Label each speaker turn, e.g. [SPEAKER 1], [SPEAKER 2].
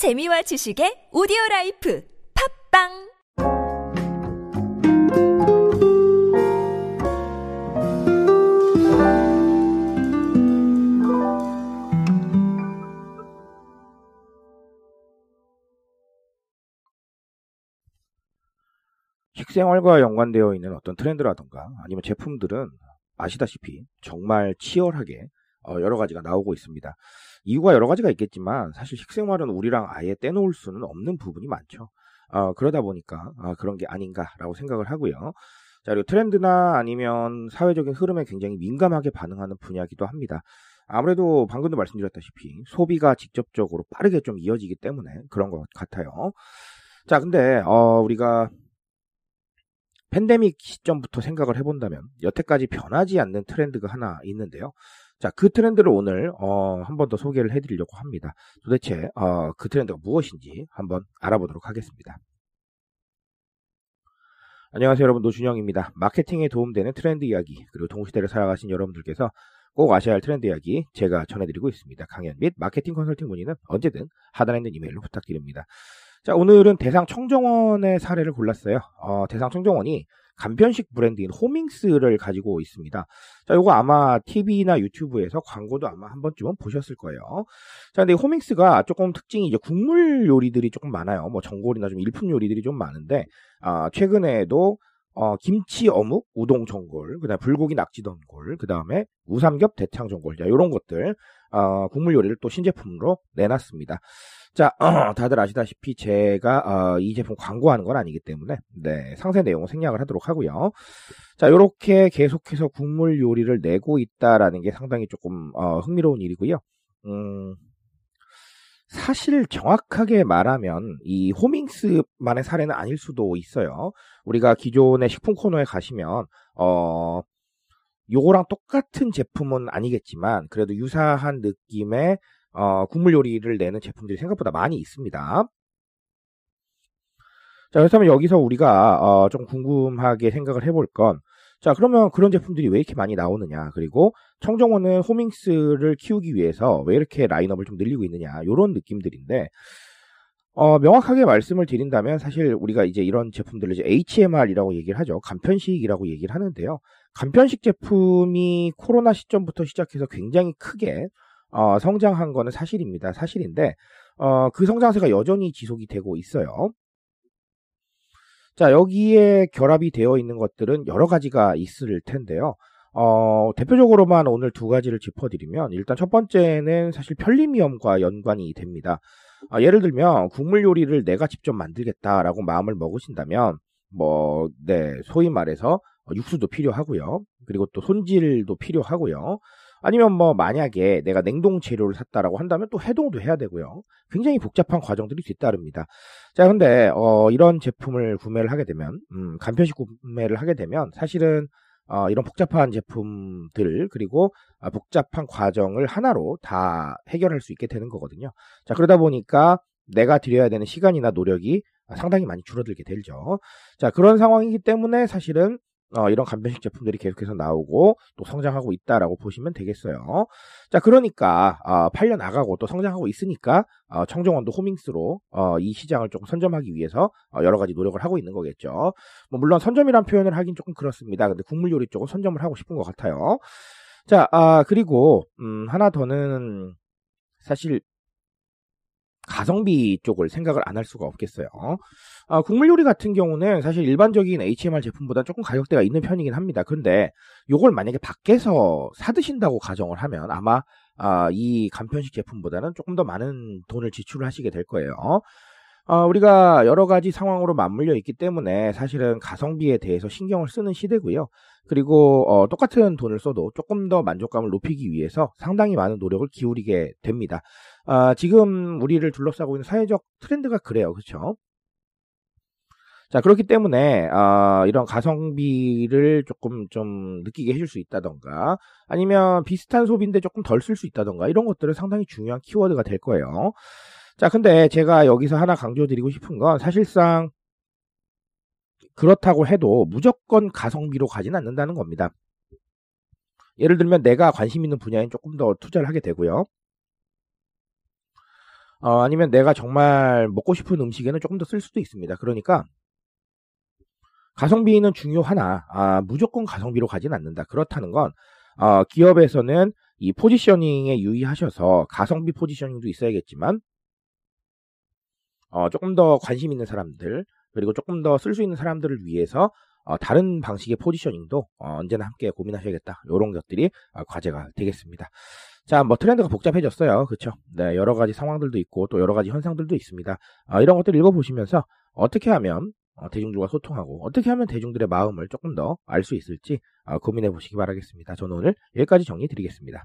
[SPEAKER 1] 재미와 지식의 오디오 라이프 팝빵!
[SPEAKER 2] 식생활과 연관되어 있는 어떤 트렌드라던가 아니면 제품들은 아시다시피 정말 치열하게 어, 여러 가지가 나오고 있습니다. 이유가 여러 가지가 있겠지만 사실 식생활은 우리랑 아예 떼놓을 수는 없는 부분이 많죠. 어, 그러다 보니까 어, 그런 게 아닌가라고 생각을 하고요. 자, 그리고 트렌드나 아니면 사회적인 흐름에 굉장히 민감하게 반응하는 분야이기도 합니다. 아무래도 방금도 말씀드렸다시피 소비가 직접적으로 빠르게 좀 이어지기 때문에 그런 것 같아요. 자, 근데 어, 우리가 팬데믹 시점부터 생각을 해본다면 여태까지 변하지 않는 트렌드가 하나 있는데요. 자, 그 트렌드를 오늘 어, 한 번 더 소개를 해드리려고 합니다. 도대체 어, 그 트렌드가 무엇인지 한번 알아보도록 하겠습니다. 안녕하세요 여러분 노준영입니다. 마케팅에 도움되는 트렌드 이야기 그리고 동시대를 살아가신 여러분들께서 꼭 아셔야 할 트렌드 이야기 제가 전해드리고 있습니다. 강연 및 마케팅 컨설팅 문의는 언제든 하단에 있는 이메일로 부탁드립니다. 자, 오늘은 대상 청정원의 사례를 골랐어요. 어, 대상 청정원이 간편식 브랜드인 호밍스를 가지고 있습니다. 자, 요거 아마 TV나 유튜브에서 광고도 아마 한 번쯤은 보셨을 거예요. 자, 근데 호밍스가 조금 특징이 이제 국물 요리들이 조금 많아요. 뭐 전골이나 좀 일품 요리들이 좀 많은데, 아, 최근에도 어, 김치 어묵, 우동 전골, 그 다음에 불고기 낙지 전골, 그 다음에 우삼겹 대창 전골, 자, 요런 것들, 어, 국물 요리를 또 신제품으로 내놨습니다. 자, 어, 다들 아시다시피 제가 어, 이 제품 광고하는 건 아니기 때문에 네, 상세 내용은 생략을 하도록 하고요. 자, 이렇게 계속해서 국물 요리를 내고 있다라는 게 상당히 조금 어, 흥미로운 일이고요. 음, 사실 정확하게 말하면 이 호밍스만의 사례는 아닐 수도 있어요. 우리가 기존의 식품 코너에 가시면 어 요거랑 똑같은 제품은 아니겠지만 그래도 유사한 느낌의 어, 국물 요리를 내는 제품들이 생각보다 많이 있습니다. 자, 그렇다면 여기서 우리가 어, 좀 궁금하게 생각을 해볼 건, 자, 그러면 그런 제품들이 왜 이렇게 많이 나오느냐, 그리고 청정원은 호밍스를 키우기 위해서 왜 이렇게 라인업을 좀 늘리고 있느냐, 이런 느낌들인데, 어, 명확하게 말씀을 드린다면 사실 우리가 이제 이런 제품들을 이제 HMR이라고 얘기를 하죠. 간편식이라고 얘기를 하는데요. 간편식 제품이 코로나 시점부터 시작해서 굉장히 크게 어, 성장한 거는 사실입니다. 사실인데 어, 그 성장세가 여전히 지속이 되고 있어요. 자, 여기에 결합이 되어 있는 것들은 여러 가지가 있을 텐데요. 어, 대표적으로만 오늘 두 가지를 짚어드리면, 일단 첫 번째는 사실 편리미엄과 연관이 됩니다. 아, 예를 들면, 국물 요리를 내가 직접 만들겠다라고 마음을 먹으신다면, 뭐, 네, 소위 말해서 육수도 필요하고요. 그리고 또 손질도 필요하고요. 아니면 뭐 만약에 내가 냉동 재료를 샀다라고 한다면 또 해동도 해야 되고요. 굉장히 복잡한 과정들이 뒤따릅니다. 자, 근데 어, 이런 제품을 구매를 하게 되면 음, 간편식 구매를 하게 되면 사실은 어, 이런 복잡한 제품들 그리고 아, 복잡한 과정을 하나로 다 해결할 수 있게 되는 거거든요. 자, 그러다 보니까 내가 들여야 되는 시간이나 노력이 상당히 많이 줄어들게 되죠. 자, 그런 상황이기 때문에 사실은 어, 이런 간편식 제품들이 계속해서 나오고 또 성장하고 있다라고 보시면 되겠어요. 자, 그러니까 어, 팔려 나가고 또 성장하고 있으니까 어, 청정원도 호밍스로 어, 이 시장을 조금 선점하기 위해서 어, 여러 가지 노력을 하고 있는 거겠죠. 뭐 물론 선점이란 표현을 하긴 조금 그렇습니다. 근데 국물 요리 쪽은 선점을 하고 싶은 것 같아요. 자, 아, 그리고 음, 하나 더는 사실 가성비 쪽을 생각을 안 할 수가 없겠어요. 아, 국물 요리 같은 경우는 사실 일반적인 HMR 제품보다 조금 가격대가 있는 편이긴 합니다. 근데 요걸 만약에 밖에서 사 드신다고 가정을 하면 아마 아, 이 간편식 제품보다는 조금 더 많은 돈을 지출을 하시게 될 거예요. 어, 우리가 여러 가지 상황으로 맞물려 있기 때문에 사실은 가성비에 대해서 신경을 쓰는 시대고요. 그리고 어, 똑같은 돈을 써도 조금 더 만족감을 높이기 위해서 상당히 많은 노력을 기울이게 됩니다. 아, 지금 우리를 둘러싸고 있는 사회적 트렌드가 그래요. 그렇죠? 자, 그렇기 때문에, 어, 이런 가성비를 조금 좀 느끼게 해줄 수 있다던가, 아니면 비슷한 소비인데 조금 덜 쓸 수 있다던가, 이런 것들은 상당히 중요한 키워드가 될 거예요. 자, 근데 제가 여기서 하나 강조드리고 싶은 건 사실상 그렇다고 해도 무조건 가성비로 가지는 않는다는 겁니다. 예를 들면 내가 관심 있는 분야엔 조금 더 투자를 하게 되고요. 어, 아니면 내가 정말 먹고 싶은 음식에는 조금 더 쓸 수도 있습니다. 그러니까 가성비는 중요하나 아, 무조건 가성비로 가진 않는다. 그렇다는 건 어, 기업에서는 이 포지셔닝에 유의하셔서 가성비 포지셔닝도 있어야겠지만 어, 조금 더 관심 있는 사람들 그리고 조금 더 쓸 수 있는 사람들을 위해서 어, 다른 방식의 포지셔닝도 어, 언제나 함께 고민하셔야겠다. 이런 것들이 어, 과제가 되겠습니다. 자, 뭐 트렌드가 복잡해졌어요. 그렇죠? 네, 여러 가지 상황들도 있고 또 여러 가지 현상들도 있습니다. 어, 이런 것들 읽어보시면서 어떻게 하면 어, 대중들과 소통하고 어떻게 하면 대중들의 마음을 조금 더 알 수 있을지 어, 고민해 보시기 바라겠습니다. 저는 오늘 여기까지 정리 드리겠습니다.